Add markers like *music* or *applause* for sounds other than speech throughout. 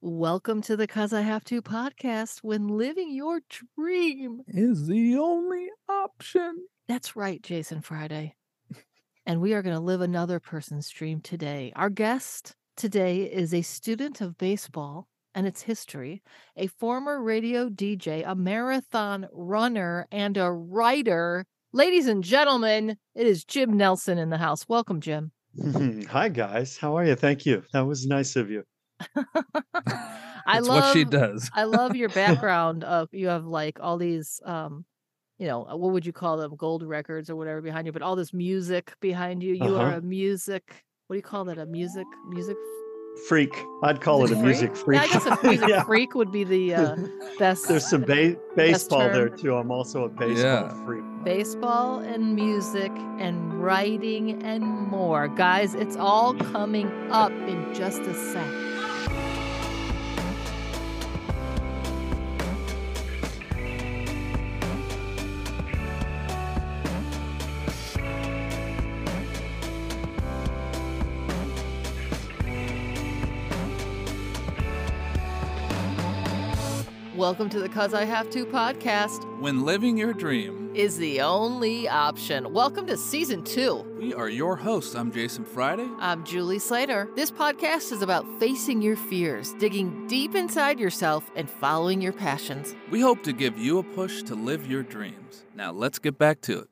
Welcome to the Cause I Have to podcast when living your dream. is the only option. That's right, Jason Friday. and we are going to live another person's dream today. Our guest today is a student of baseball and its history, a former radio DJ, a marathon runner, and a writer. Ladies and gentlemen, it is Jim Nelson in the house. Welcome, Jim. *laughs* Hi guys, how are you? Thank you. That was nice of you. *laughs* I love what she does. I love your *laughs* background of you have like all these um you know uh, what would you call them gold records or whatever behind you but all this music behind you you are Uh-huh. a music what do you call that a music music Freak. I'd call it a freak? music freak. yeah I guess a *laughs* music Yeah. freak would be the uh, best There's some ba- baseball there too. I'm also a baseball Yeah. freak. baseball and music and writing and more guys it's all coming up in just a sec Welcome to the Cause I Have to podcast. When living your dream, is the only option. Welcome to season two. we are your hosts. I'm Jason Friday. I'm Julie Slater. This podcast is about facing your fears, digging deep inside yourself, and following your passions. We hope to give you a push to live your dreams. Now let's get back to it.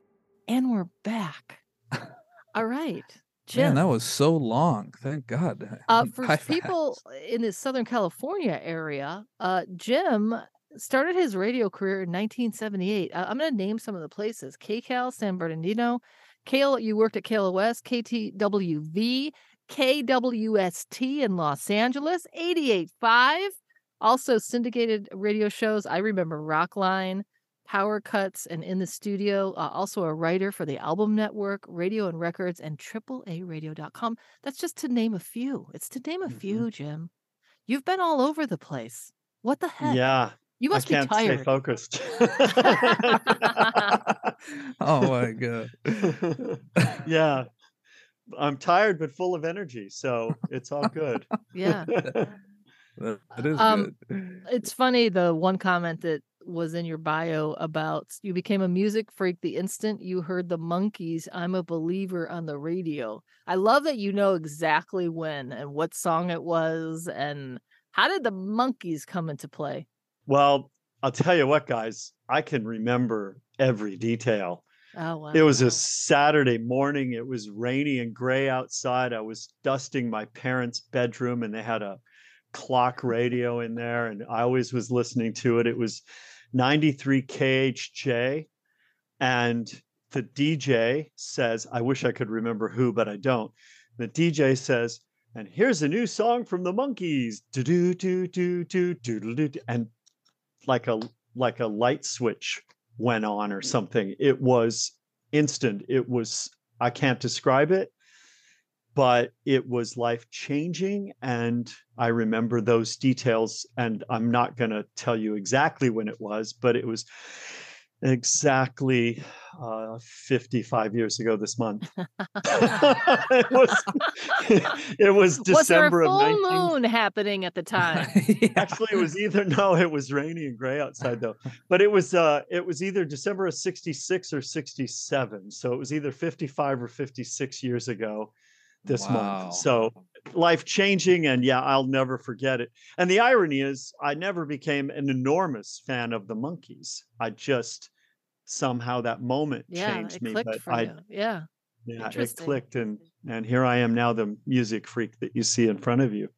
And we're back. *laughs* All right. Jim. Man, that was so long. Thank God. uh, for High people in the Southern California area, uh, Jim started his radio career in 1978. Uh, I'm going to name some of the places: KCAL, San Bernardino, KL. You worked at KLOS, KTWV, KWST in Los Angeles, 88.5. Also syndicated radio shows. I remember Rockline, Power Cuts, and In the Studio. Uh, also a writer for the Album Network, Radio and Records, and AAARadio.com. That's just to name a few. It's to name a Mhm. few, Jim. You've been all over the place. What the heck? Yeah, You must be tired. can't stay tired. focused. *laughs* oh my God. *laughs* yeah, I'm tired but full of energy, so it's all good. yeah. *laughs* That that is Um, good. It's funny the one comment that was in your bio about you became a music freak the instant you heard the Monkees I'm a believer on the radio. I love that you know exactly when and what song it was and how did the Monkees come into play? Well, I'll tell you what, guys, I can remember every detail. Oh wow. It was a Saturday morning. It was rainy and gray outside. I was dusting my parents' bedroom and they had a clock radio in there and I always was listening to it. It was 93 KHJ and the DJ says, I wish I could remember who, but I don't. The DJ says, and here's a new song from the Monkees. Do do do do do do do and like a like a light switch went on or something. It was instant. It was I can't describe it, but it was life changing and I remember those details and I'm not going to tell you exactly when it was, but it was exactly uh, 55 years ago this month. *laughs* *laughs* it was *laughs* it was was there a December full of 19 moon happening at the time? Yeah. actually it was either no it was rainy and gray outside though but it was uh it was either december of 66 or 67 so it was either 55 or 56 years ago this Wow. month so life changing and yeah i'll never forget it and the irony is i never became an enormous fan of the Monkees i just somehow that moment yeah, changed it me clicked but for i you. Yeah. yeah it clicked and and here i am now the music freak that you see in front of you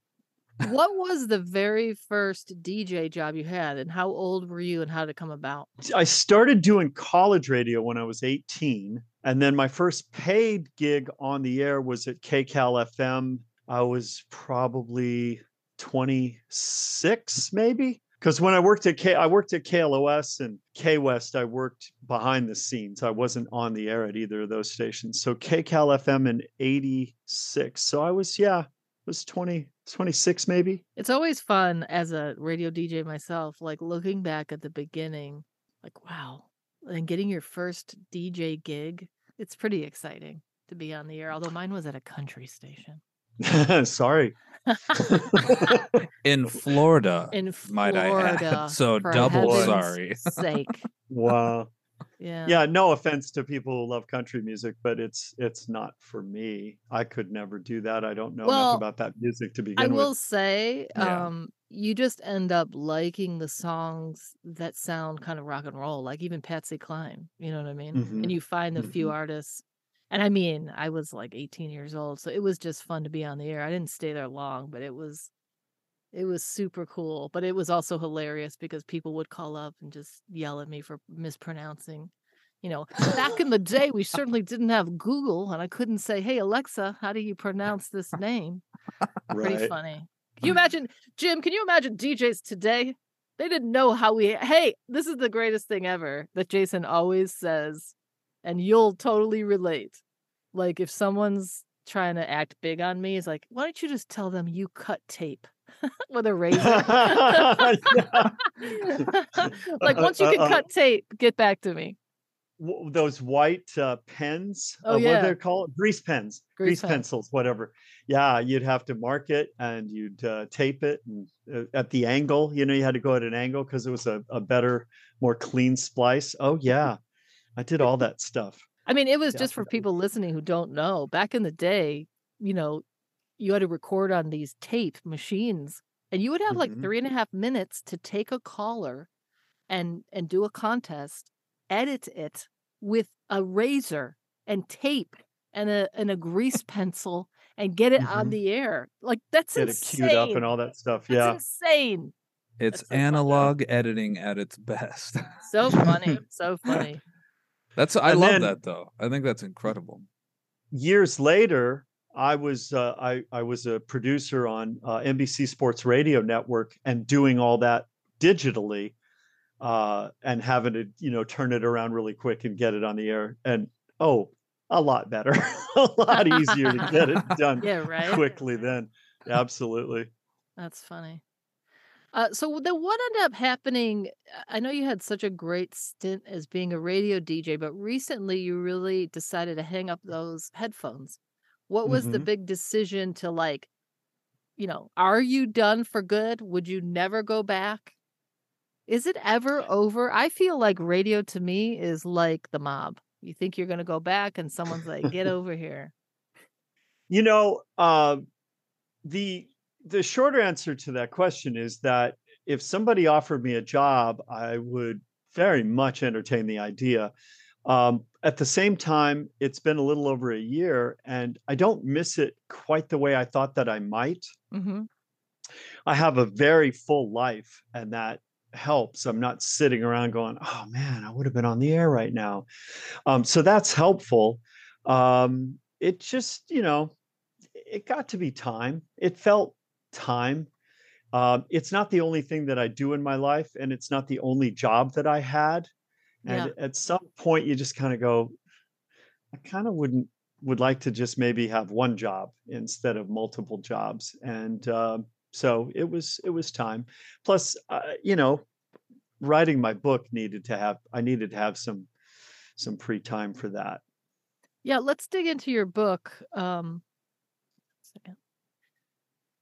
what was the very first DJ job you had and how old were you and how did it come about? I started doing college radio when I was 18. And then my first paid gig on the air was at KCAL FM. I was probably 26, maybe. Because when I worked at K, I worked at KLOS and K West, I worked behind the scenes. I wasn't on the air at either of those stations. So KCAL FM in 86. So I was, yeah, was 20, 26 maybe. It's always fun as a radio DJ myself, like looking back at the beginning, like, wow, and getting your first DJ gig. It's pretty exciting to be on the air, although mine was at a country station. *laughs* Sorry. *laughs* In Florida, In might I add. Florida. So double sorry. sake. *laughs* Wow. Yeah. Yeah, no offense to people who love country music, but it's it's not for me. I could never do that. I don't know Well, enough about that music to begin I will with. say, Yeah. um, you just end up liking the songs that sound kind of rock and roll, like even Patsy Cline. You know what I mean? Mhm. And you find the few Mhm. artists. And I mean, I was like 18 years old, so it was just fun to be on the air. I didn't stay there long, but it was it was super cool. But it was also hilarious because people would call up and just yell at me for mispronouncing. You know, back in the *laughs* day, we certainly didn't have Google, and I couldn't say, "Hey Alexa, how do you pronounce this name?" Pretty funny. Can you mm. imagine, Jim? Can you imagine DJs today? They didn't know how we. Hey, this is the greatest thing ever that Jason always says, and you'll totally relate. Like if someone's trying to act big on me, he's like, "Why don't you just tell them you cut tape *laughs* with a razor?" *laughs* Like once you Uh, can uh, uh, cut tape, get back to me. w- those white uh, pens. Oh, uh, what they're called? Grease pens, Grease grease, pen. pencils, whatever. Yeah, you'd have to mark it and you'd uh, tape it and uh, at the angle. You know, you had to go at an angle because it was a, a better, more clean splice. Oh yeah, I did all that stuff. I mean, it was Yeah, just for people listening who don't know. Back in the day, you know, you had to record on these tape machines, and you would have like Mhm. three and a half minutes to take a caller and and do a contest, edit it with a razor and tape and a and a grease pencil and get it on Mhm. the air. Like that's Get it insane. queued up and all that stuff. That's Yeah. insane. It's so fun. analog editing at its best. So funny. *laughs* so funny. That's I And love then- that though. I think that's incredible. years later, I was uh, I I was a producer on uh, NBC Sports Radio Network and doing all that digitally, uh, and having to you know turn it around really quick and get it on the air. And oh, a lot better, *laughs* a lot easier to get it *laughs* done Yeah, right. quickly. Then, absolutely. That's funny. Uh, so then what ended up happening? I know you had such a great stint as being a radio DJ, but recently you really decided to hang up those headphones. What was the Mhm. big decision to like, you know, are you done for good? Would you never go back? Is it ever over? I feel like radio to me is like the mob. You think you're going to go back and someone's like, get *laughs* over here. You know, uh, the the shorter answer to that question is that if somebody offered me a job, I would very much entertain the idea. Um, at the same time, it's been a little over a year, and I don't miss it quite the way I thought that I might. hmm I have a very full life, and that helps. I'm not sitting around going, "Oh man, I would have been on the air right now." Um, so that's helpful. Um, it just, you know, it got to be time. It felt time. Um, it's not the only thing that I do in my life, and it's not the only job that I had. And at some point, you just kind of go, I kind of wouldn't would like to just maybe have one job instead of multiple jobs. And um, so it was it was time. Plus, uh, you know, writing my book needed to have I needed to have some some free time for that. Yeah, let's dig into your book. Um, second.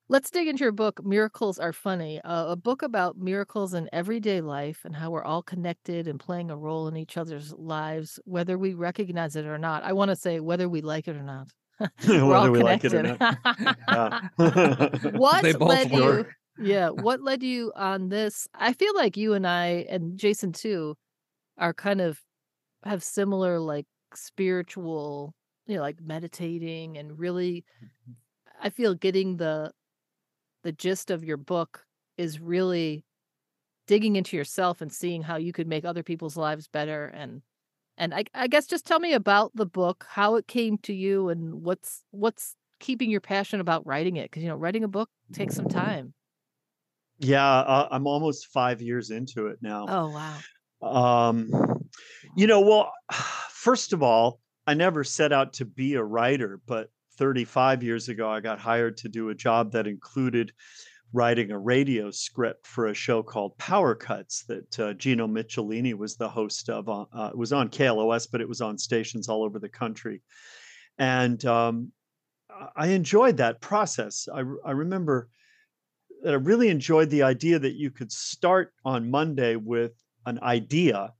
Let's dig into your book, Miracles Are Funny, uh, a book about miracles in everyday life and how we're all connected and playing a role in each other's lives, whether we recognize it or not. I want to say whether we like it or not. *laughs* *laughs* we're all Whether we like it or connected. *laughs* What They both led you? Yeah, what led you on this? I feel like you and I and Jason too are kind of have similar like spiritual, you know, like meditating and really I feel getting the the gist of your book is really digging into yourself and seeing how you could make other people's lives better and and I, I guess just tell me about the book, how it came to you and what's what's keeping your passion about writing it because you know writing a book takes some time. yeah, uh, I'm almost five years into it now. Oh wow. Um, you know, well, *sighs* first of all, I never set out to be a writer, but 35 years ago, I got hired to do a job that included writing a radio script for a show called Power Cuts that uh, Gino Michelini was the host of. Uh, it was on KLOS, but it was on stations all over the country. And um, I enjoyed that process. I, I remember that I really enjoyed the idea that you could start on Monday with an idea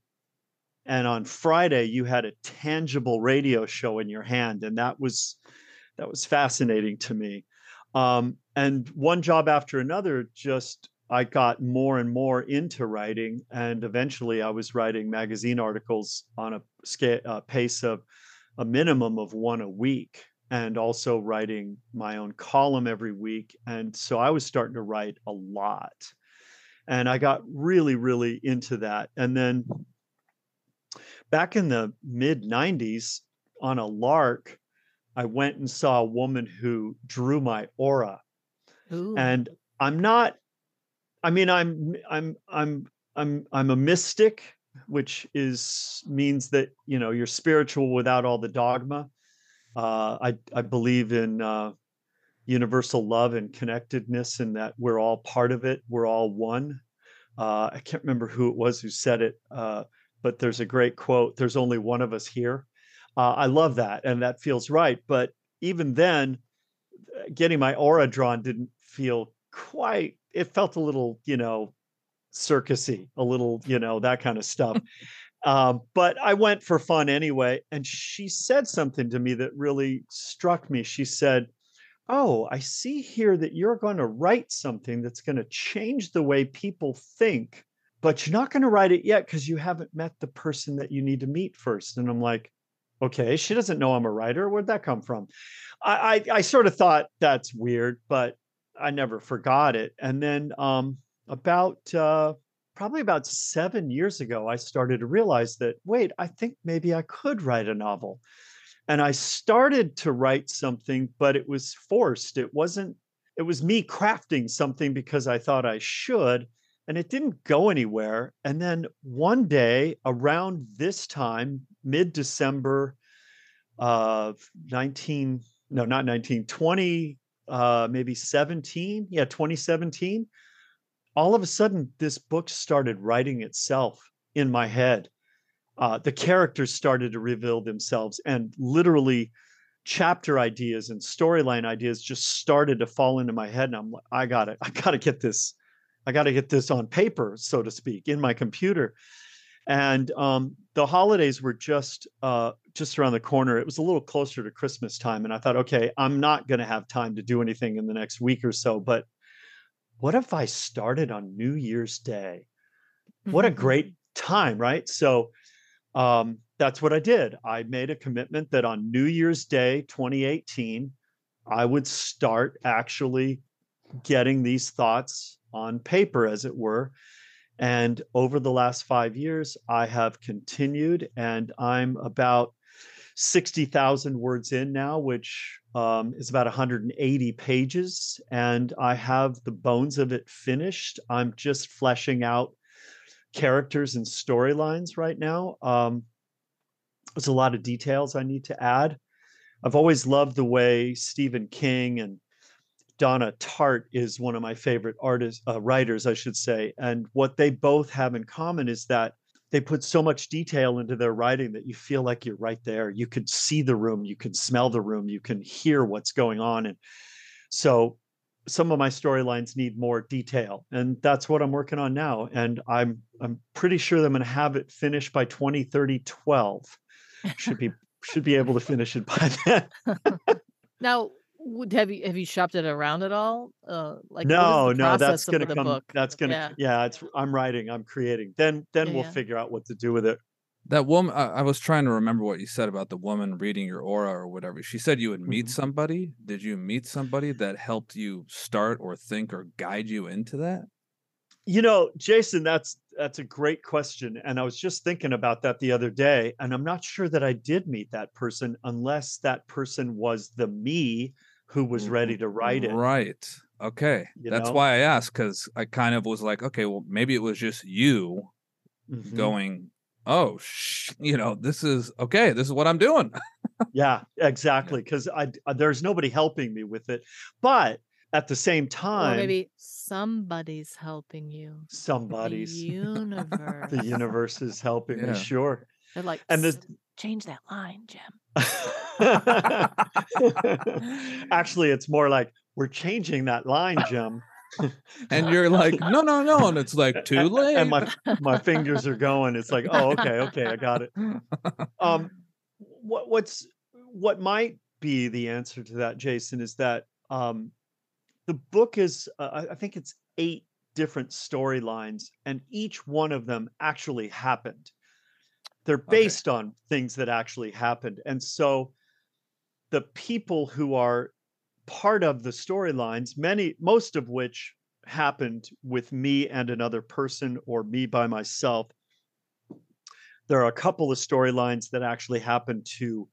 and on Friday you had a tangible radio show in your hand and that was that was fascinating to me. Um, and one job after another just I got more and more into writing, and eventually I was writing magazine articles on a scale, uh, pace of a minimum of one a week, and also writing my own column every week. And so I was starting to write a lot, and I got really, really into that. And then back in the mid '90s, on a lark, I went and saw a woman who drew my aura, Ooh. and I'm not I mean, I'm I'm I'm I'm I'm a mystic, which is means that you know you're spiritual without all the dogma. Uh, I I believe in uh, universal love and connectedness, and that we're all part of it. We're all one. Uh, I can't remember who it was who said it, uh, but there's a great quote. There's only one of us here. Uh, I love that, and that feels right. But even then, getting my aura drawn didn't feel quite it felt a little, you know, circusy, a little, you know, that kind of stuff. *laughs* um, but I went for fun anyway. And she said something to me that really struck me. She said, Oh, I see here that you're going to write something that's going to change the way people think, but you're not going to write it yet because you haven't met the person that you need to meet first. And I'm like, okay, she doesn't know I'm a writer. Where'd that come from? I, I, I sort of thought that's weird, but I never forgot it. And then um, about uh, probably about seven years ago, I started to realize that wait, I think maybe I could write a novel. And I started to write something, but it was forced. It wasn't, it was me crafting something because I thought I should, and it didn't go anywhere. And then one day around this time, mid December of 19, no, not 19, 20, uh, maybe 17, yeah, 2017, all of a sudden this book started writing itself in my head. Uh, the characters started to reveal themselves, and literally, chapter ideas and storyline ideas just started to fall into my head. And I'm like, I got it. I got to get this. I got to get this on paper, so to speak, in my computer. And um, the holidays were just uh, just around the corner. It was a little closer to Christmas time, and I thought, okay, I'm not going to have time to do anything in the next week or so. But what if I started on New Year's Day? What a great time, right? So um, that's what I did. I made a commitment that on New Year's Day 2018, I would start actually getting these thoughts on paper, as it were. And over the last five years, I have continued, and I'm about 60,000 words in now, which um, is about 180 pages. And I have the bones of it finished. I'm just fleshing out characters and storylines right now. Um, there's a lot of details I need to add. I've always loved the way Stephen King and Donna Tartt is one of my favorite artists, uh, writers, I should say. And what they both have in common is that they put so much detail into their writing that you feel like you're right there. You can see the room, you can smell the room, you can hear what's going on. And so some of my storylines need more detail. And that's what I'm working on now. And I'm I'm pretty sure I'm gonna have it finished by 2030 12. Should be *laughs* should be able to finish it by then. *laughs* now, would have you have you shopped it around at all? Uh, like No, no, that's gonna come. book? That's gonna. Yeah. Yeah, it's. I'm writing. I'm creating. Then, then Yeah, we'll yeah. figure out what to do with it. That woman, I, I was trying to remember what you said about the woman reading your aura or whatever. She said you would meet Mhm. somebody. Did you meet somebody that helped you start or think or guide you into that? You know, Jason, that's that's a great question, and I was just thinking about that the other day, and I'm not sure that I did meet that person unless that person was the me who was ready to write it. Right. Okay. You That's know? why I asked because I kind of was like, okay, well, maybe it was just you Mhm. going, oh, sh-, you know, this is okay. This is what I'm doing. *laughs* Yeah, exactly. Because I uh, there's nobody helping me with it, but at the same Or time, maybe somebody's helping you. somebody's *laughs* The universe. the universe is helping Yeah. me. Sure. They're like, And the change that line, Jim. *laughs* Actually, it's more like we're changing that line, Jim. *laughs* and you're like, no, no, no. And it's like too late. *laughs* And my my fingers are going. It's like, oh, okay, okay, I got it. Um, what what's what might be the answer to that, Jason, is that um, the book is uh, I I think it's eight different storylines, and each one of them actually happened. They're Okay. based on things that actually happened, and so the people who are part of the storylines, many most of which happened with me and another person or me by myself. There are a couple of storylines that actually happened to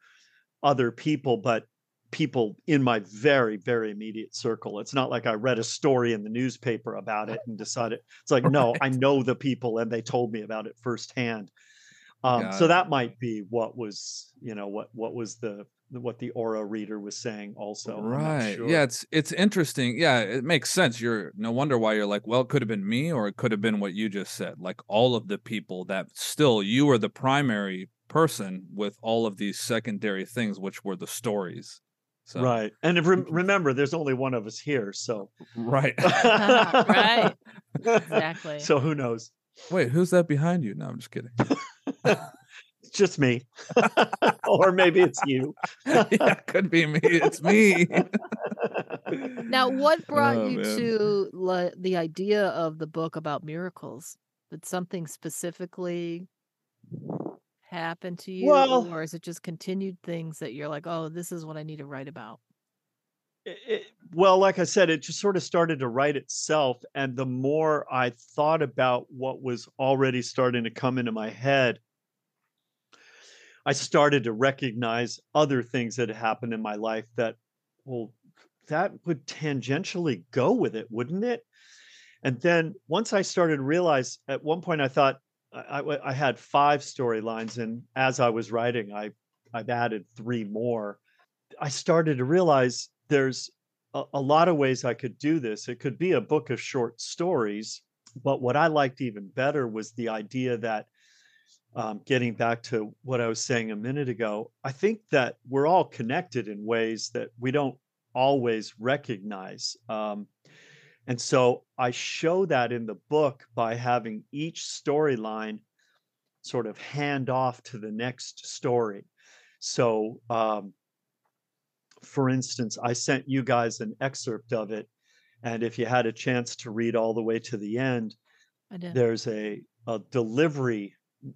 other people, but people in my very, very immediate circle. It's not like I read a story in the newspaper about it and decided it's like, no, I know the people and they told me about it firsthand. Um, so that might be what was, you know, what what was the what the aura reader was saying also. Right sure. yeah it's it's interesting yeah it makes sense you're no wonder why you're like well it could have been me or it could have been what you just said like all of the people that still you were the primary person with all of these secondary things which were the stories so Right. And if rem- *laughs* remember, there's only one of us here. So, right *laughs* Right. Exactly. So, who knows? wait who's that behind you no i'm just kidding It's *laughs* *laughs* just me. *laughs* or maybe it's you. yeah could be me it's me Now, what *laughs* brought Oh, you man. to le- the idea of the book about miracles? Did something specifically happen to you, Well- or is it just continued things that you're like, oh, this is what I need to write about? It- it- well, like I said, it just sort of started to write itself. And the more I thought about what was already starting to come into my head, I started to recognize other things that happened in my life that, well, that would tangentially go with it, wouldn't it? And then once I started to realize, at one point I thought I, I, I had five storylines, and as I was writing, I I've added three more. I started to realize there's a, a lot of ways I could do this. It could be a book of short stories, but what I liked even better was the idea that um, getting back to what I was saying a minute ago, I think that we're all connected in ways that we don't always recognize. Um, and so I show that in the book by having each storyline sort of hand off to the next story. So, um, for instance, I sent you guys an excerpt of it. And if you had a chance to read all the way to the end, I did. there's a, a delivery,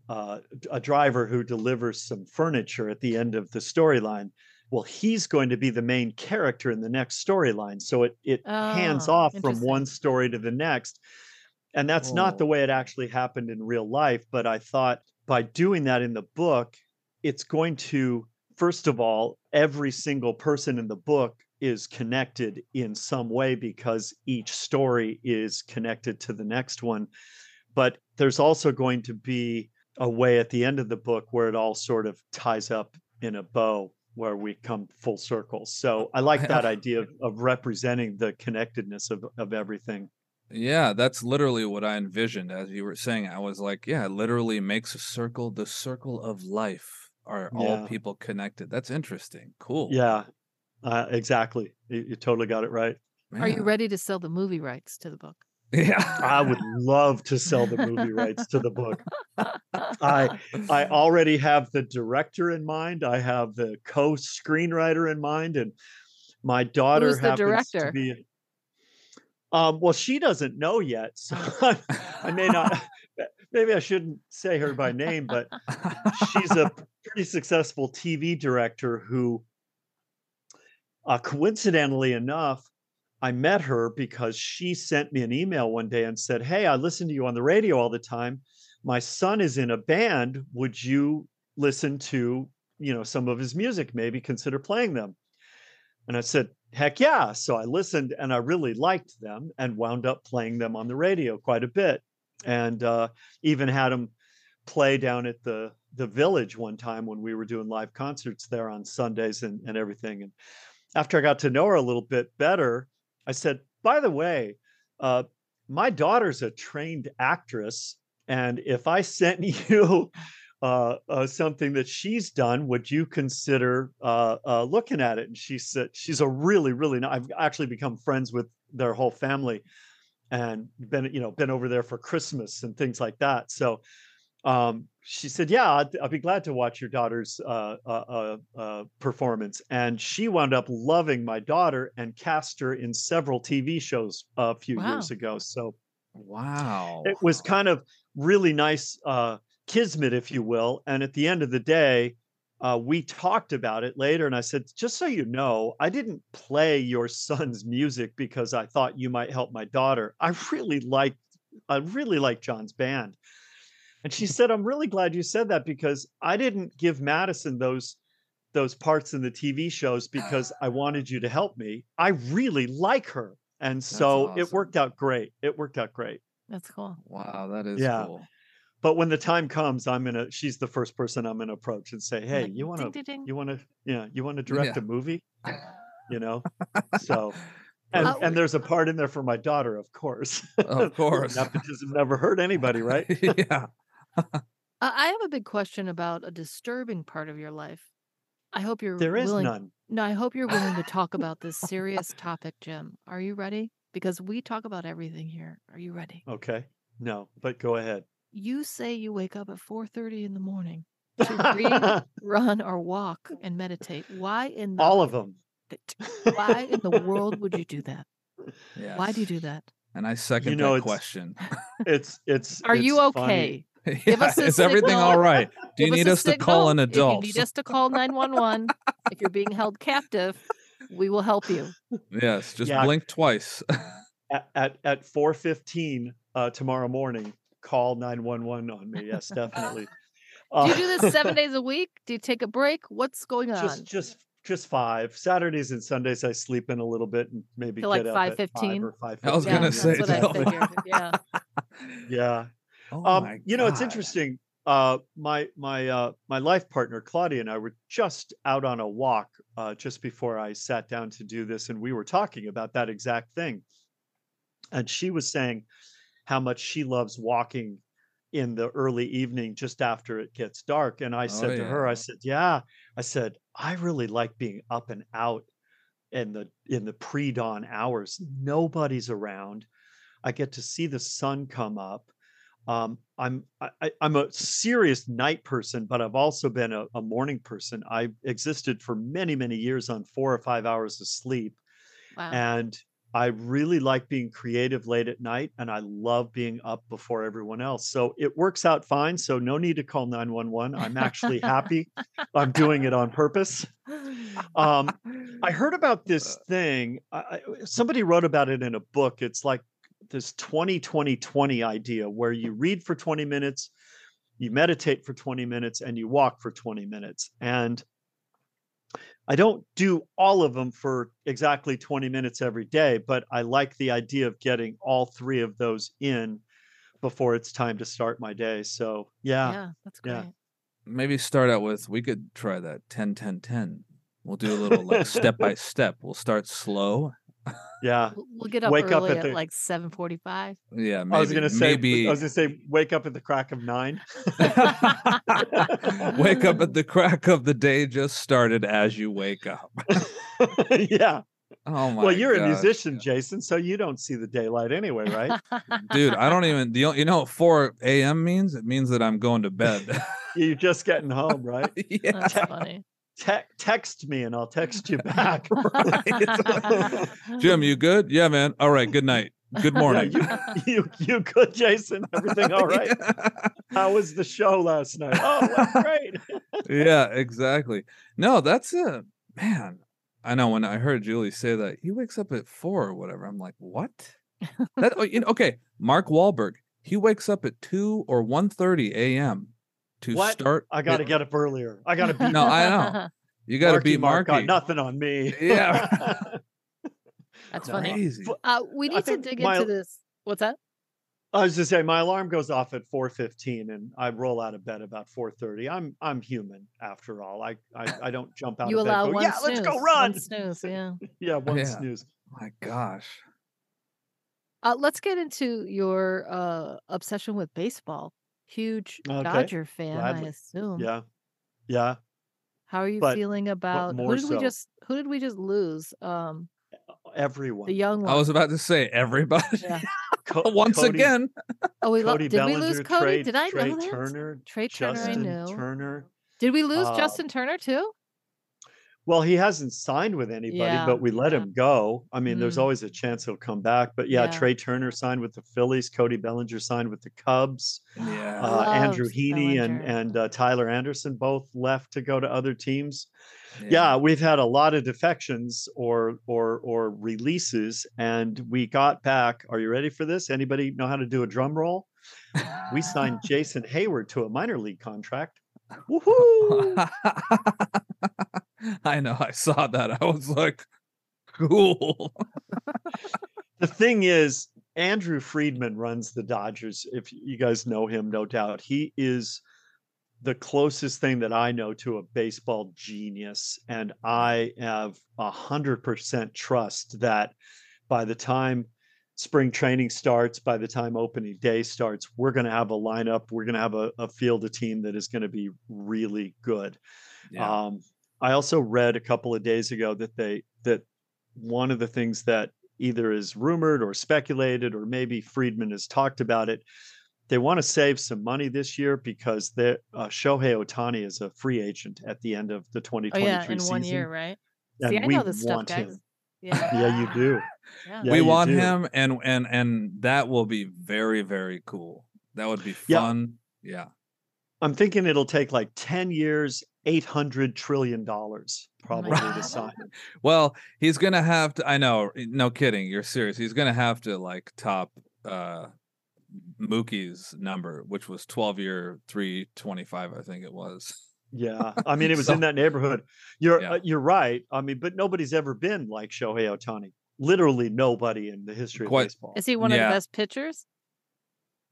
uh, a driver who delivers some furniture at the end of the storyline. Well, he's going to be the main character in the next storyline. So it, it hands Oh, off from one story to the next. And that's not the Oh. way it actually happened in real life. But I thought by doing that in the book, it's going to, first of all, every single person in the book is connected in some way because each story is connected to the next one. But there's also going to be a way at the end of the book where it all sort of ties up in a bow where we come full circle. So I like that idea of, of representing the connectedness of, of everything. Yeah, that's literally what I envisioned as you were saying. I was like, yeah, it literally makes a circle. The circle of life are all people connected. That's interesting. Cool. Yeah, uh, exactly. You, you totally got it right. Are you ready to sell the movie rights to the book? Yeah. I would love to sell the movie rights to the book. I I already have the director in mind. I have the co-screenwriter in mind, and my daughter Who's the happens director? to be. Um, well, she doesn't know yet, so I, *laughs* I may not. Maybe I shouldn't say her by name, but she's a pretty successful TV director who, uh, coincidentally enough, I met her because she sent me an email one day and said, Hey, I listen to you on the radio all the time. My son is in a band. Would you listen to, you know, some of his music? Maybe consider playing them. And I said, Heck yeah. So I listened and I really liked them and wound up playing them on the radio quite a bit. And uh, even had them play down at the the village one time when we were doing live concerts there on Sundays and, and everything. And after I got to know her a little bit better, I said, by the way, uh, my daughter's a trained actress. And if I sent *laughs* you uh, uh, something that she's done. Would you consider uh, uh, looking at it? And she said she's a really, really. I've actually become friends with their whole family, and been you know been over there for Christmas and things like that. So um, she said, "Yeah, I'd, I'd be glad to watch your daughter's uh, uh, uh, uh, performance." And she wound up loving my daughter and cast her in several TV shows a few years ago. So Wow. it was kind of really nice uh kismet if you will and at the end of the day uh we talked about it later and i said just so you know i didn't play your *laughs* son's music because i thought you might help my daughter i really like, i really like john's band and she said i'm really glad you said that because i didn't give madison those those parts in the tv shows because i *sighs* wanted you to help me i really like her and so it worked out great it worked out great That's cool. Wow, that is Yeah. cool. but when the time comes i'm gonna she's the first person i'm gonna approach and say hey Like, you wanna ding, ding. you want to yeah you want to direct Yeah. a movie *laughs* you know so and, Uh, and there's a part in there for my daughter of course Of *laughs* course. nepotism never hurt anybody right *laughs* yeah. *laughs* Uh, I have a big question about a disturbing part of your life. I hope you're there is willing. none No, I hope you're willing to talk *laughs* about this serious topic, Jim. Are you ready? Because we talk about everything here. Are you ready? okay no but go ahead You say you wake up at 4:30 in the morning to read, *laughs* run, or walk and meditate. Why in the all of them why in the world would you do that? Yeah. Why do you do that? And I second know, that it's- question. it's it's Are you it's funny. okay? *laughs* yeah, us a is everything signal. all right? Do you need a us to call signal. an If adult? you need us to call 911, if you're being held captive, we will help you. Yes, just Yeah. blink twice. *laughs* at at, at 4:15 uh tomorrow morning call 911 on me yes definitely *laughs* Do you Uh, do this seven days a week? Do you take a break? What's going on? just just just five saturdays and sundays i sleep in a little bit and maybe Till, like, get up at 5:15? or five I was yeah, gonna say, I tell me. figured. Yeah. yeah oh um you know it's interesting uh my my uh my life partner claudia and i were just out on a walk uh just before i sat down to do this and we were talking about that exact thing. And she was saying how much she loves walking in the early evening just after it gets dark and i Oh, said to her i said yeah. I said i really like being up and out in the in the pre-dawn hours. Nobody's around. I get to see the sun come up um, I'm I, I'm a serious night person, but I've also been a, a morning person. I existed for many many years on four or five hours of sleep, Wow. and I really like being creative late at night, and I love being up before everyone else. So it works out fine. So no need to call 911. I'm actually happy. *laughs* I'm doing it on purpose. Um, I heard about this thing. I, I- somebody wrote about it in a book. It's like this 20 20 20 idea where you read for 20 minutes, you meditate for 20 minutes, and you walk for 20 minutes. And I don't do all of them for exactly 20 minutes every day, but I like the idea of getting all three of those in before it's time to start my day. So, yeah. yeah, that's yeah. Maybe start out with we could try that 10 10 10. We'll do a little like step by *laughs* step. We'll start slow. Yeah. We'll, we'll get up Wake up early at at, the- like 7:45. Yeah, maybe I was gonna say maybe I was gonna say wake up at the crack of nine. *laughs* wake up at the crack of the day just started as you wake up. *laughs* yeah. Oh my Well, you're a gosh. musician, Jason, so you don't see the daylight anyway, right? *laughs* Dude, I don't even the o- you know what 4 a.m. means? It means that I'm going to bed. You're just getting home, right? yeah. That's funny. Te- text me and I'll text you *laughs* back. *laughs* Jim, you good? Yeah, man. All right, good night. Good Yeah, morning. you, you you good, Jason? Everything all right? *laughs* How was the show last night? Oh, it great. yeah, exactly. No, that's a man. I know when I heard Julie say that he wakes up at four or whatever, I'm like, what? That oh, you know, okay. Mark Wahlberg, he wakes up at two or 1.30 a.m. to What? start. I got to get up earlier. I got to be No, I know. *laughs* You got to Marky be Mark Marky. got nothing on me. Yeah. *laughs* That's No. funny. Crazy. Uh, we I need to dig my- into this. What's that? I was just saying, my alarm goes off at 4:15, and I roll out of bed about 4:30. I'm I'm human after all. I I, *laughs* I don't jump out You of bed. allow and go, one yeah, snooze. let's go run. One snooze, yeah. Yeah, one Yeah. snooze. My gosh. Uh, let's get into your uh, obsession with baseball. Huge Okay, Dodger fan, I gladly. assume. Yeah. Yeah. How are you But feeling about who more did we so. just who did we just lose? Um, Everyone. the young one. I was about to say everybody Yeah. *laughs* Co- once Cody- again. *laughs* Oh, we lo- Cody did we Bellinger, lose Cody? Trey, did I Trey know that? Turner, Trey Turner, I Justin knew. Turner. Did we lose uh, Justin Turner too? Well, he hasn't signed with anybody, Yeah, but we let yeah. him go. I mean, there's Mm. always a chance he'll come back. But yeah, Yeah. Trey Turner signed with the Phillies. Cody Bellinger signed with the Cubs. *gasps* Yeah. Uh, Andrew Loves Heaney and Bellinger. and uh, Tyler Anderson both left to go to other teams. Yeah, we've had a lot of defections or or or releases, and we got back. Are you ready for this? Anybody know how to do a drum roll? We signed *laughs* Jason Heyward to a minor league contract. *laughs* Woohoo! *laughs* *laughs* I know. I saw that. I was like, cool. the thing is, Andrew Friedman runs the Dodgers. If you guys know him, no doubt. He is the closest thing that I know to a baseball genius. And I have a hundred percent trust that by the time spring training starts, by the time opening day starts, we're going to have a lineup. We're going to have a, a field a team that is going to be really good. Yeah. Um, I also read a couple of days ago that they that one of the things that either is rumored or speculated, or maybe Friedman has talked about it. They want to save some money this year because the uh, Shohei Ohtani is a free agent at the end of the 2023 Oh 2023 yeah, in season. one year, right? and See, I we know this stuff, want guys. him. Yeah. *laughs* Yeah, you do. *laughs* yeah. Yeah, we you want do. him and and and that will be very, very cool. That would be Yeah. fun. Yeah. I'm thinking it'll take like 10 years, 800 trillion dollars probably God. to sign. *laughs* Well, he's gonna have to. I know, no kidding. You're serious. He's gonna have to like top uh Mookie's number, which was 12 year 325, I think it was. Yeah, I mean, *laughs* it was So- in that neighborhood. You're Yeah. uh, you're right. I mean, but nobody's ever been like Shohei Ohtani. Literally nobody in the history of baseball. Is he one of the best pitchers?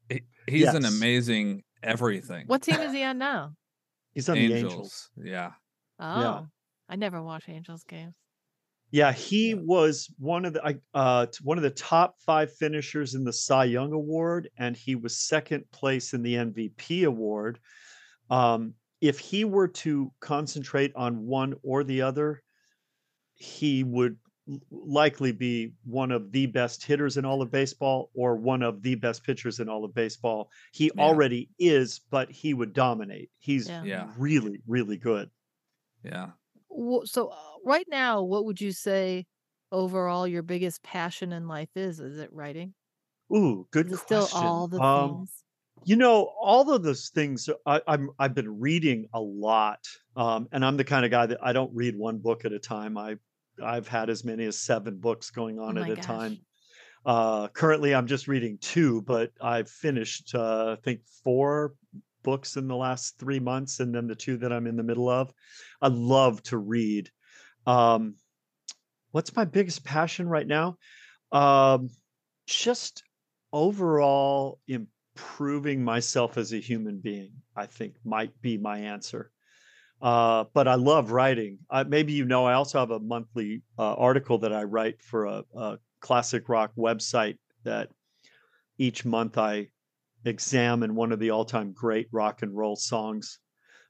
He, he's an amazing everything. What team is *laughs* he on now? He's on Angels. the Angels. Yeah. Oh, I never watch Angels games. Yeah, he was one of the uh one of the top five finishers in the Cy Young Award, and he was second place in the MVP award. Um, if he were to concentrate on one or the other, he would l- likely be one of the best hitters in all of baseball or one of the best pitchers in all of baseball. He Yeah. already is, but he would dominate. He's Yeah. Yeah. really, really good. Yeah. So uh, right now, what would you say overall your biggest passion in life is? Is it writing? Ooh, good Is it still all the Um, things? you know all of those things I, i'm i've been reading a lot um and i'm the kind of guy that i don't read one book at a time i i've had as many as seven books going on Oh at a gosh. time uh currently i'm just reading two but i've finished uh i think four books in the last three months and then the two that i'm in the middle of. I love to read. Um what's my biggest passion right now? Um just overall improving myself as a human being i think might be my answer uh, but i love writing. Uh, maybe you know i also have a monthly uh, article that i write for a, a classic rock website that each month i examine one of the all-time great rock and roll songs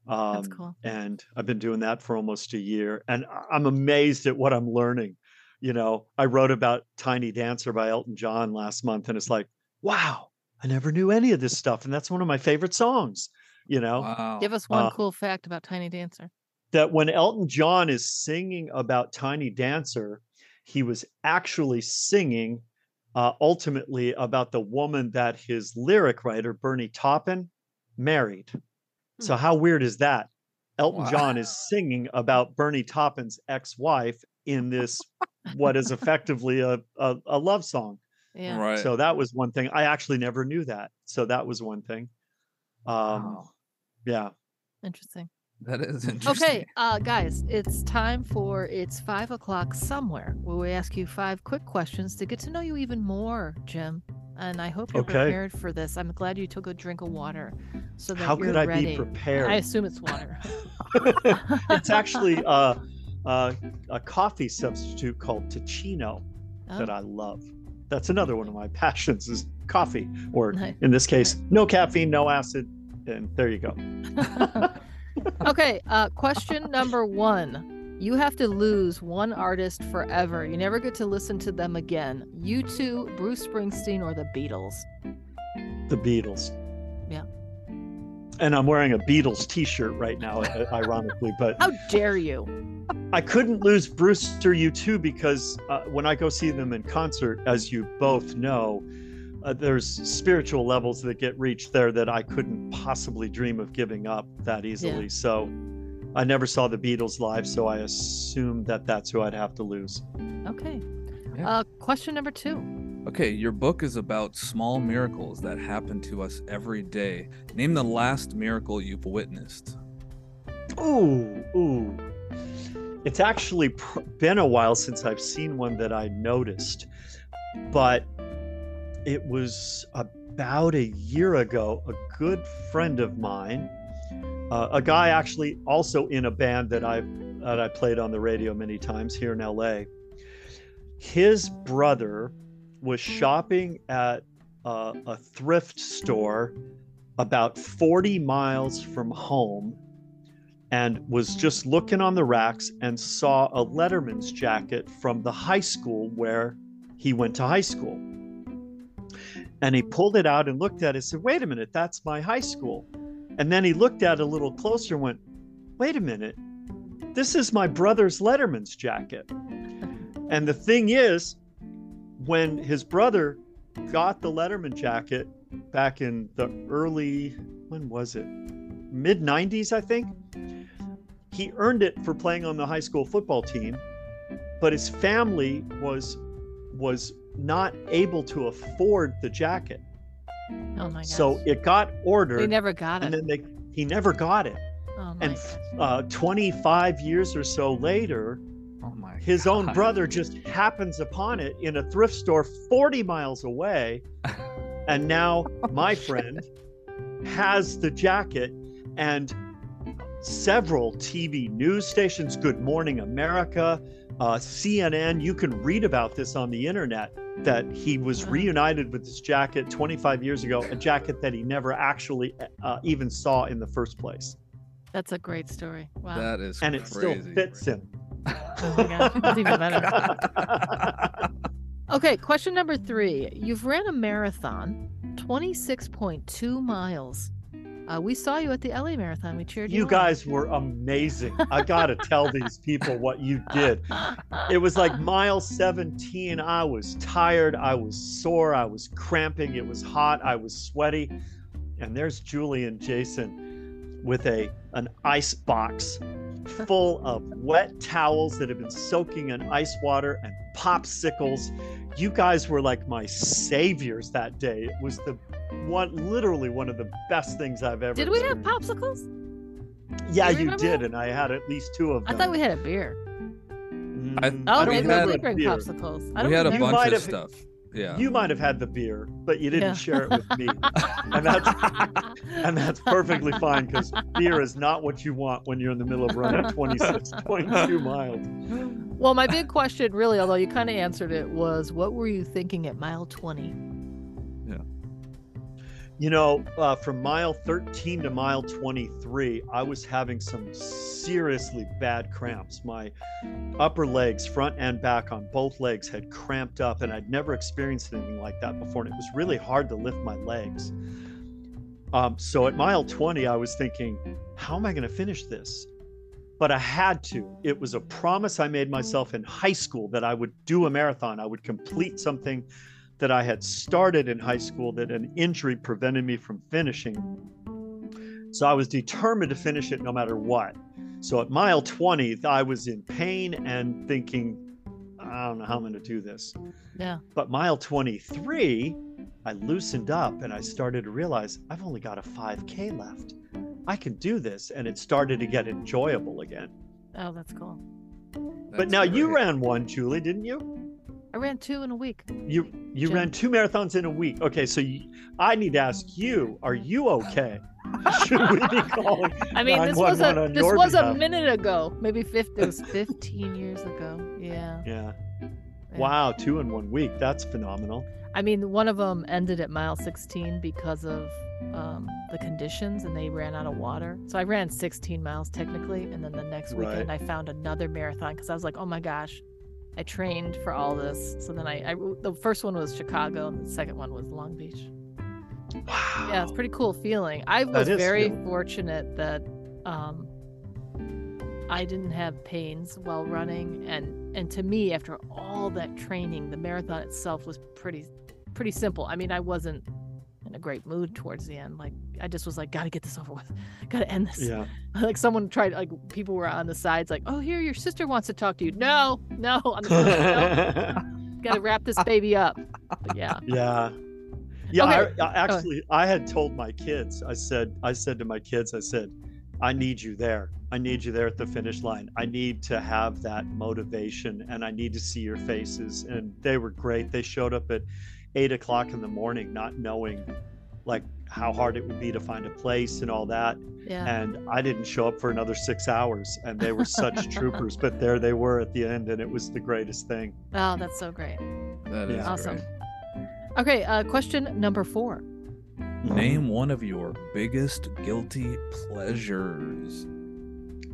um, That's cool. and i've been doing that for almost a year and I- i'm amazed at what i'm learning. You know i wrote about tiny dancer by elton john last month and it's like wow i never knew any of this stuff and that's one of my favorite songs you know Wow. Give us one uh, cool fact about Tiny Dancer. that when elton john is singing about tiny dancer he was actually singing uh, ultimately about the woman that his lyric writer bernie taupin married so how weird is that elton Wow. john is singing about bernie taupin's ex-wife in this what is effectively a, a, a love song Yeah. Right. so that was one thing i actually never knew that so that was one thing um Wow. Yeah Interesting. that is interesting. Okay, uh, guys, it's time for it's five o'clock somewhere where we ask you five quick questions to get to know you even more, Jim. And I hope you're Okay. prepared for this. I'm glad you took a drink of water so that how you're could i ready. be prepared I assume it's water. *laughs* it's actually uh, uh, a coffee substitute called Teeccino that Oh. I love. That's another one of my passions is coffee, or in this case, no caffeine, no acid, and there you go. *laughs* okay, uh, question number one. You have to lose one artist forever. You never get to listen to them again. U2, Bruce Springsteen, or the Beatles? The Beatles. Yeah. And I'm wearing a Beatles T-shirt right now, *laughs* ironically. But how dare you? I couldn't lose Bruce or U2 because uh, when I go see them in concert, as you both know, uh, there's spiritual levels that get reached there that I couldn't possibly dream of giving up that easily. Yeah. So I never saw the Beatles live, so I assumed that that's who I'd have to lose. Okay. Yeah. Uh, question number two. Okay, your book is about small miracles that happen to us every day. Name the last miracle you've witnessed. Ooh, ooh. It's actually pr- been a while since I've seen one that I noticed, but it was about a year ago. A good friend of mine, uh, a guy actually also in a band that I've that I played on the radio many times here in LA. His brother was shopping at uh, a thrift store about 40 miles from home and was just looking on the racks and saw a Letterman's jacket from the high school where he went to high school. And he mm-hmm. pulled it out and looked at it and said, Wait a minute, that's my high school. And then he looked at it a little closer and went, Wait a minute, this is my brother's Letterman's jacket. And the thing is, when his brother got the Letterman jacket back in the early, when was it? Mid 90s, I think. He earned it for playing on the high school football team, but his family was was not able to afford the jacket. Oh my god! So it got ordered. He never got it. And then they, he never got it. Oh and uh, 25 years or so later, oh my his god. own brother just happens upon it in a thrift store 40 miles away. *laughs* and now my friend has the jacket and several TV news stations, Good Morning America, uh, CNN, you can read about this on the internet that he was reunited with this jacket 25 years ago, a jacket that he never actually uh, even saw in the first place. That's a great story. Wow. That is and it still fits him. Oh my god, that's even better. *laughs* *laughs* okay, question number three. You've ran a marathon, 26.2 miles. Uh, we saw you at the LA Marathon. We cheered you. You guys were amazing. I got to tell these people what you did. It was like mile 17. I was tired. I was sore. I was cramping. It was hot. I was sweaty. And there's Julie and Jason with a an ice box full of wet towels that have been soaking in ice water and popsicles. You guys were like my saviors that day. It was the one literally one of the best things I've ever. Did we have popsicles? Yeah, you, you did, and I had at least two of them. I thought we had a beer. Mm, I, oh, I maybe we did bring beer. popsicles. I we had a bunch of have, stuff. Yeah. You might have had the beer, but you didn't Yeah. share it with me, and that's and that's perfectly fine because beer is not what you want when you're in the middle of running *laughs* 26.2 miles. Well, my big question, really, although you kind of answered it, was what were you thinking at mile 20? You know, uh, from mile 13 to mile 23, I was having some seriously bad cramps. My upper legs, front and back on both legs, had cramped up, and I'd never experienced anything like that before. And it was really hard to lift my legs. Um, so at mile 20, I was thinking, how am I going to finish this? But I had to. It was a promise I made myself in high school that I would do a marathon, I would complete something that I had started in high school that an injury prevented me from finishing. So I was determined to finish it no matter what. So at mile 20, I was in pain and thinking, I don't know how I'm going to do this. Yeah. But mile 23, I loosened up and I started to realize I've only got a 5K left. I can do this. And it started to get enjoyable again. Oh, that's cool. but That's now you ran one, Julie, didn't you? I ran two in a week. You you Jim. ran two marathons in a week. Okay, so you, I need to ask you: Are you okay? *laughs* Should we be calling? I mean, this was a this was a minute ago, maybe 50, it was 15 years ago. Yeah. Yeah. Wow, two in one week. That's phenomenal. I mean, one of them ended at mile 16 because of um, the conditions and they ran out of water. So I ran 16 miles technically. And then the next weekend, I found another marathon because I was like, oh my gosh, I trained for all this. So then I, I the first one was Chicago and the second one was Long Beach. Wow. Yeah, it's pretty cool feeling. I was very cool. fortunate that um, I didn't have pains while running, and and to me, after all that training, the marathon itself was pretty pretty simple. I mean, I wasn't a great mood towards the end. Like I just was like, gotta get this over with, *laughs* gotta end this. Yeah. *laughs* like someone tried, like people were on the sides, like, oh here, your sister wants to talk to you. No, no, on the no, gotta wrap this baby up. But yeah, *laughs* yeah. Yeah, Okay. I, I actually I had told my kids, I said I said to my kids, I said, I need you there. I need you there at the finish line. I need to have that motivation and I need to see your faces. And they were great. They showed up at eight o'clock in the morning, not knowing like how hard it would be to find a place and all that. yeah. And I didn't show up for another six hours and they were such *laughs* troopers, but there they were at the end and it was the greatest thing. Oh, that's so great. That is Yeah. Awesome. great. Okay, uh, question number four. Name one of your biggest guilty pleasures.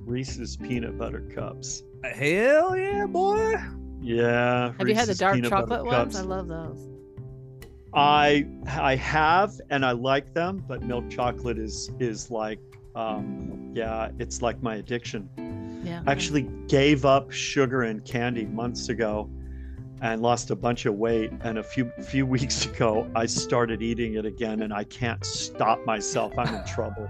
Reese's peanut butter cups. Hell yeah, boy. Yeah. Have you had the dark chocolate ones? I love those. I I have and I like them, but milk chocolate is is like um yeah, it's like my addiction. Yeah. I actually gave up sugar and candy months ago and lost a bunch of weight and a few few *laughs* weeks ago I started eating it again and I can't stop myself. I'm in trouble.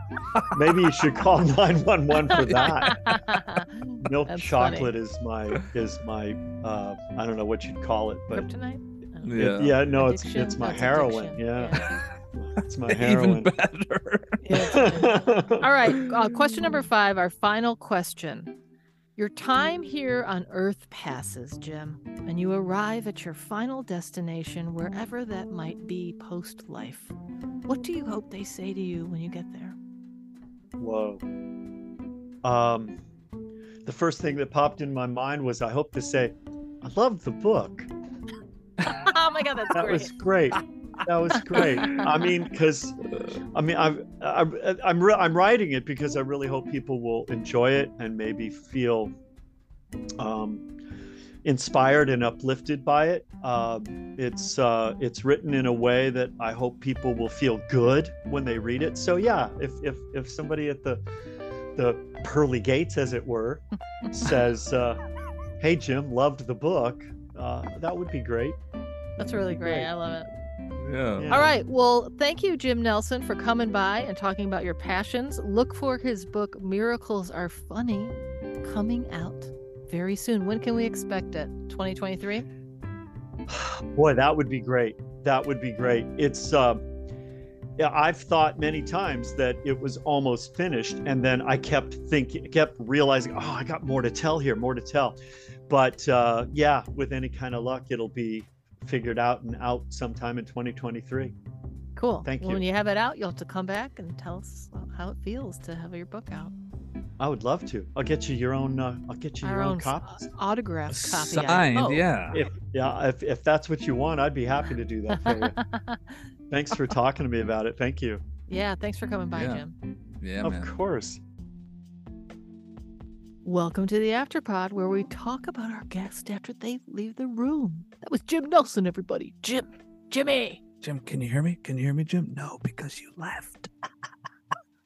Maybe you should call *laughs* 911 for that. *laughs* Milk That's chocolate is my is my uh I don't know what you'd call it, but Kryptonite. I don't know. Yeah. it- yeah, no, it's Addiction? it's my heroin. addiction. Yeah. *laughs* It's my heroin. *laughs* Even heroin. better. Yeah. *laughs* All right. Uh, question number five, our final question. Your time here on Earth passes, Jim, and you arrive at your final destination, wherever that might be post life. What do you hope they say to you when you get there? Whoa. Um, the first thing that popped in my mind was I hope to say, I love the book. Oh my God, that's That great. was great. That was great. I mean, *laughs* because I mean, I'm I'm I'm, re- I'm writing it because I really hope people will enjoy it and maybe feel um, inspired and uplifted by it. Um, it's uh, it's written in a way that I hope people will feel good when they read it. So yeah, if if if somebody at the the pearly gates, as it were, *laughs* says, uh, "Hey Jim, loved the book," uh, that would be great. That's really great. Great. I love it. Yeah. Yeah. All right. Well, thank you, Jim Nelson, for coming by and talking about your passions. Look for his book, Miracles Are Funny, coming out very soon. When can we expect it? 2023? *sighs* Boy, that would be great. That would be great. It's uh, yeah, I've thought many times that it was almost finished, and then I kept thinking, kept realizing, oh, I got more to tell here, more to tell. But uh, yeah, with any kind of luck, it'll be figured out and out sometime in 2023. Cool. Thank Well, you. When you have it out, you'll have to come back and tell us how it feels to have your book out. I would love to. I'll get you your own. Uh, I'll get you Our your own own s- copies. autographed copy. Signed, hope. yeah. If yeah, if if that's what you want, I'd be happy to do that for you. *laughs* Thanks for talking to me about it. Thank you. yeah. Thanks for coming by, Yeah. Jim. Yeah, of man. course. Welcome to the Afterpod, where we talk about our guest after they leave the room. That was Jim Nelson, everybody. Jim, Jimmy. Jim, can you hear me? Can you hear me, Jim? No, because you left. *laughs*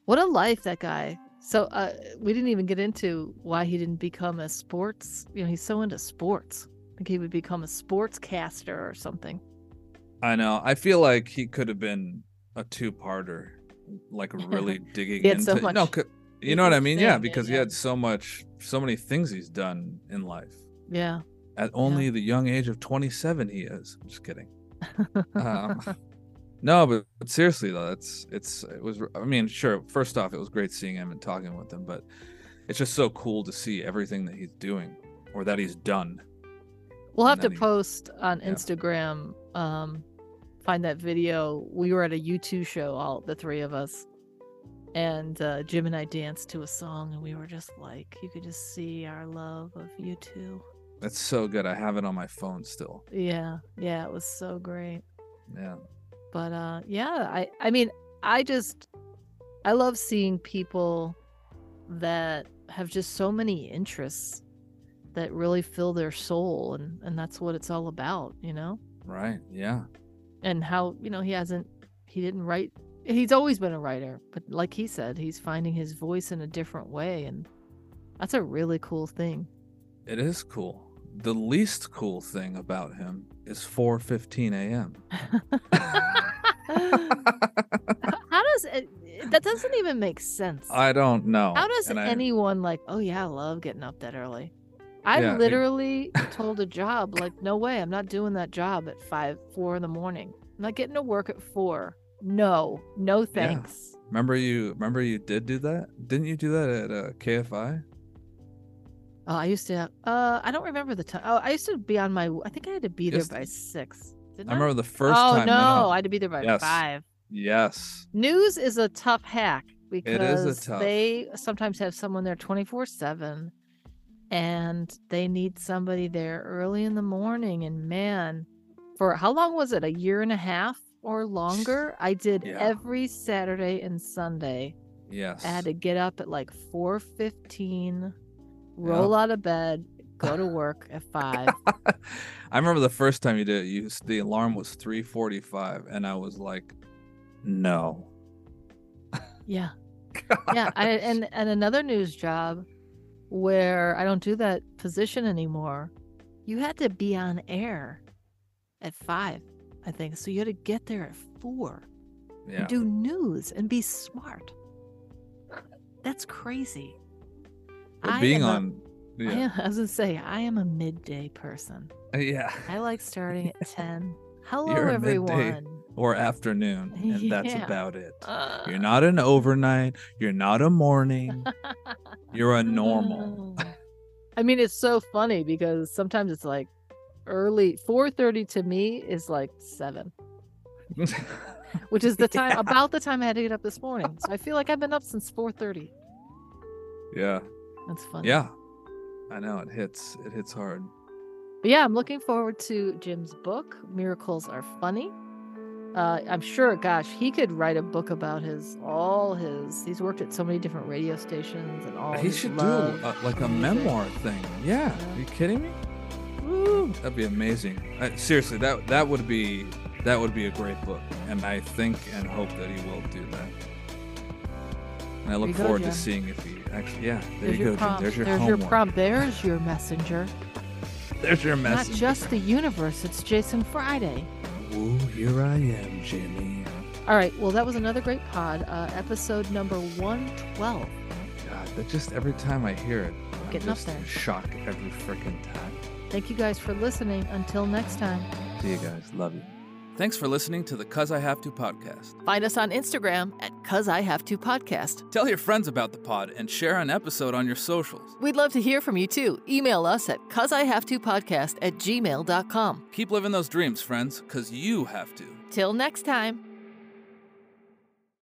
What a life that guy. So uh, we didn't even get into why he didn't become a sports. You know, he's so into sports. I think he would become a sportscaster or something. I know. I feel like he could have been a two-parter, like really *laughs* digging He had into. so no, much- 'cause- he you know what I mean? Yeah, because he had so much, so many things he's done in life. Yeah. At only the young age of 27, he is. I'm just kidding. *laughs* Um, no, but, but seriously though, it's it's it was. I mean, sure. First off, it was great seeing him and talking with him, but it's just so cool to see everything that he's doing or that he's done. We'll have to he- post on yeah. Instagram. Um, find that video. We were at a U2 show, all the three of us, and uh, Jim and I danced to a song, and we were just like, you could just see our love of U2. That's so good. I have it on my phone still. Yeah, yeah, it was so great. Yeah. But uh yeah, I I mean, I just I love seeing people that have just so many interests that really fill their soul and and that's what it's all about, you know? Right. Yeah. And how, you know, he hasn't he didn't write he's always been a writer, but like he said, he's finding his voice in a different way and that's a really cool thing. It is cool. The least cool thing about him is 4:15 a.m. *laughs* How does it that doesn't even make sense. I don't know. How does and I- anyone like, oh yeah, I love getting up that early? I Yeah, it- literally told a job, like, no way, I'm not doing that job at five, four in the morning. I'm not getting to work at four. No, no thanks. remember you remember you did do that? Didn't you do that at uh, KFI? Oh, I used to uh I don't remember the time. Oh, I used to be on my I think I had to be there by six. Didn't I remember the first oh time. no, I had to be there by Yes. five. Yes. News is a tough hack because tough- they sometimes have someone there 24 7 and they need somebody there early in the morning. And man, for how long was it? A year and a half or longer? I did Yeah. every Saturday and Sunday. Yes. I had to get up at like 4:15, roll out of bed, go to *laughs* work at 5. I remember the first time you did it, you the alarm was 3:45 and I was like no. *laughs* Yeah. yeah, I, and and another news job where I don't do that position anymore. You had to be on air at five, I think. So you had to get there at four Yeah. and do news and be smart. That's crazy. But I being am a- on I, yeah. *laughs* am, I was gonna say I am a midday person. yeah. I like starting at *laughs* ten. Hello, You're everyone. Or afternoon and *laughs* that's about it. Uh, You're not an overnight, you're not a morning. You're a normal. I mean, it's so funny because sometimes it's like early 4:30 to me is like 7, *laughs* which is the time Yeah. about the time I had to get up this morning. So I feel like I've been up since 4:30. yeah. That's funny. Yeah. I know it hits it hits hard. But yeah, I'm looking forward to Jim's book. Miracles are funny. Uh, I'm sure, gosh, he could write a book about his all his. He's worked at so many different radio stations and all. he should do a, like a memoir thing. Yeah. Yeah. Are you kidding me? That'd be amazing. Uh, seriously, that that would be that would be a great book, and I think and hope that he will do that. And I look go, forward to seeing if he actually. Yeah, there There's you your go, prompt. There's your There's homework. prompt. There's your messenger. There's your messenger. Not just the universe. It's Jason Friday. Ooh, here I am, Jimmy. All right. Well, that was another great pod. Uh, episode number 112. God, that just every time I hear it, I'm Getting up there. shock every freaking time. Thank you guys for listening. Until next time. See you guys. Love you. Thanks for listening to the Cuz I Have to podcast. Find us on Instagram at Cuz I Have to Podcast. Tell your friends about the pod and share an episode on your socials. We'd love to hear from you too. Email us at Cuz I Have to Podcast at gmail.com. Keep living those dreams, friends, because you have to. Till next time.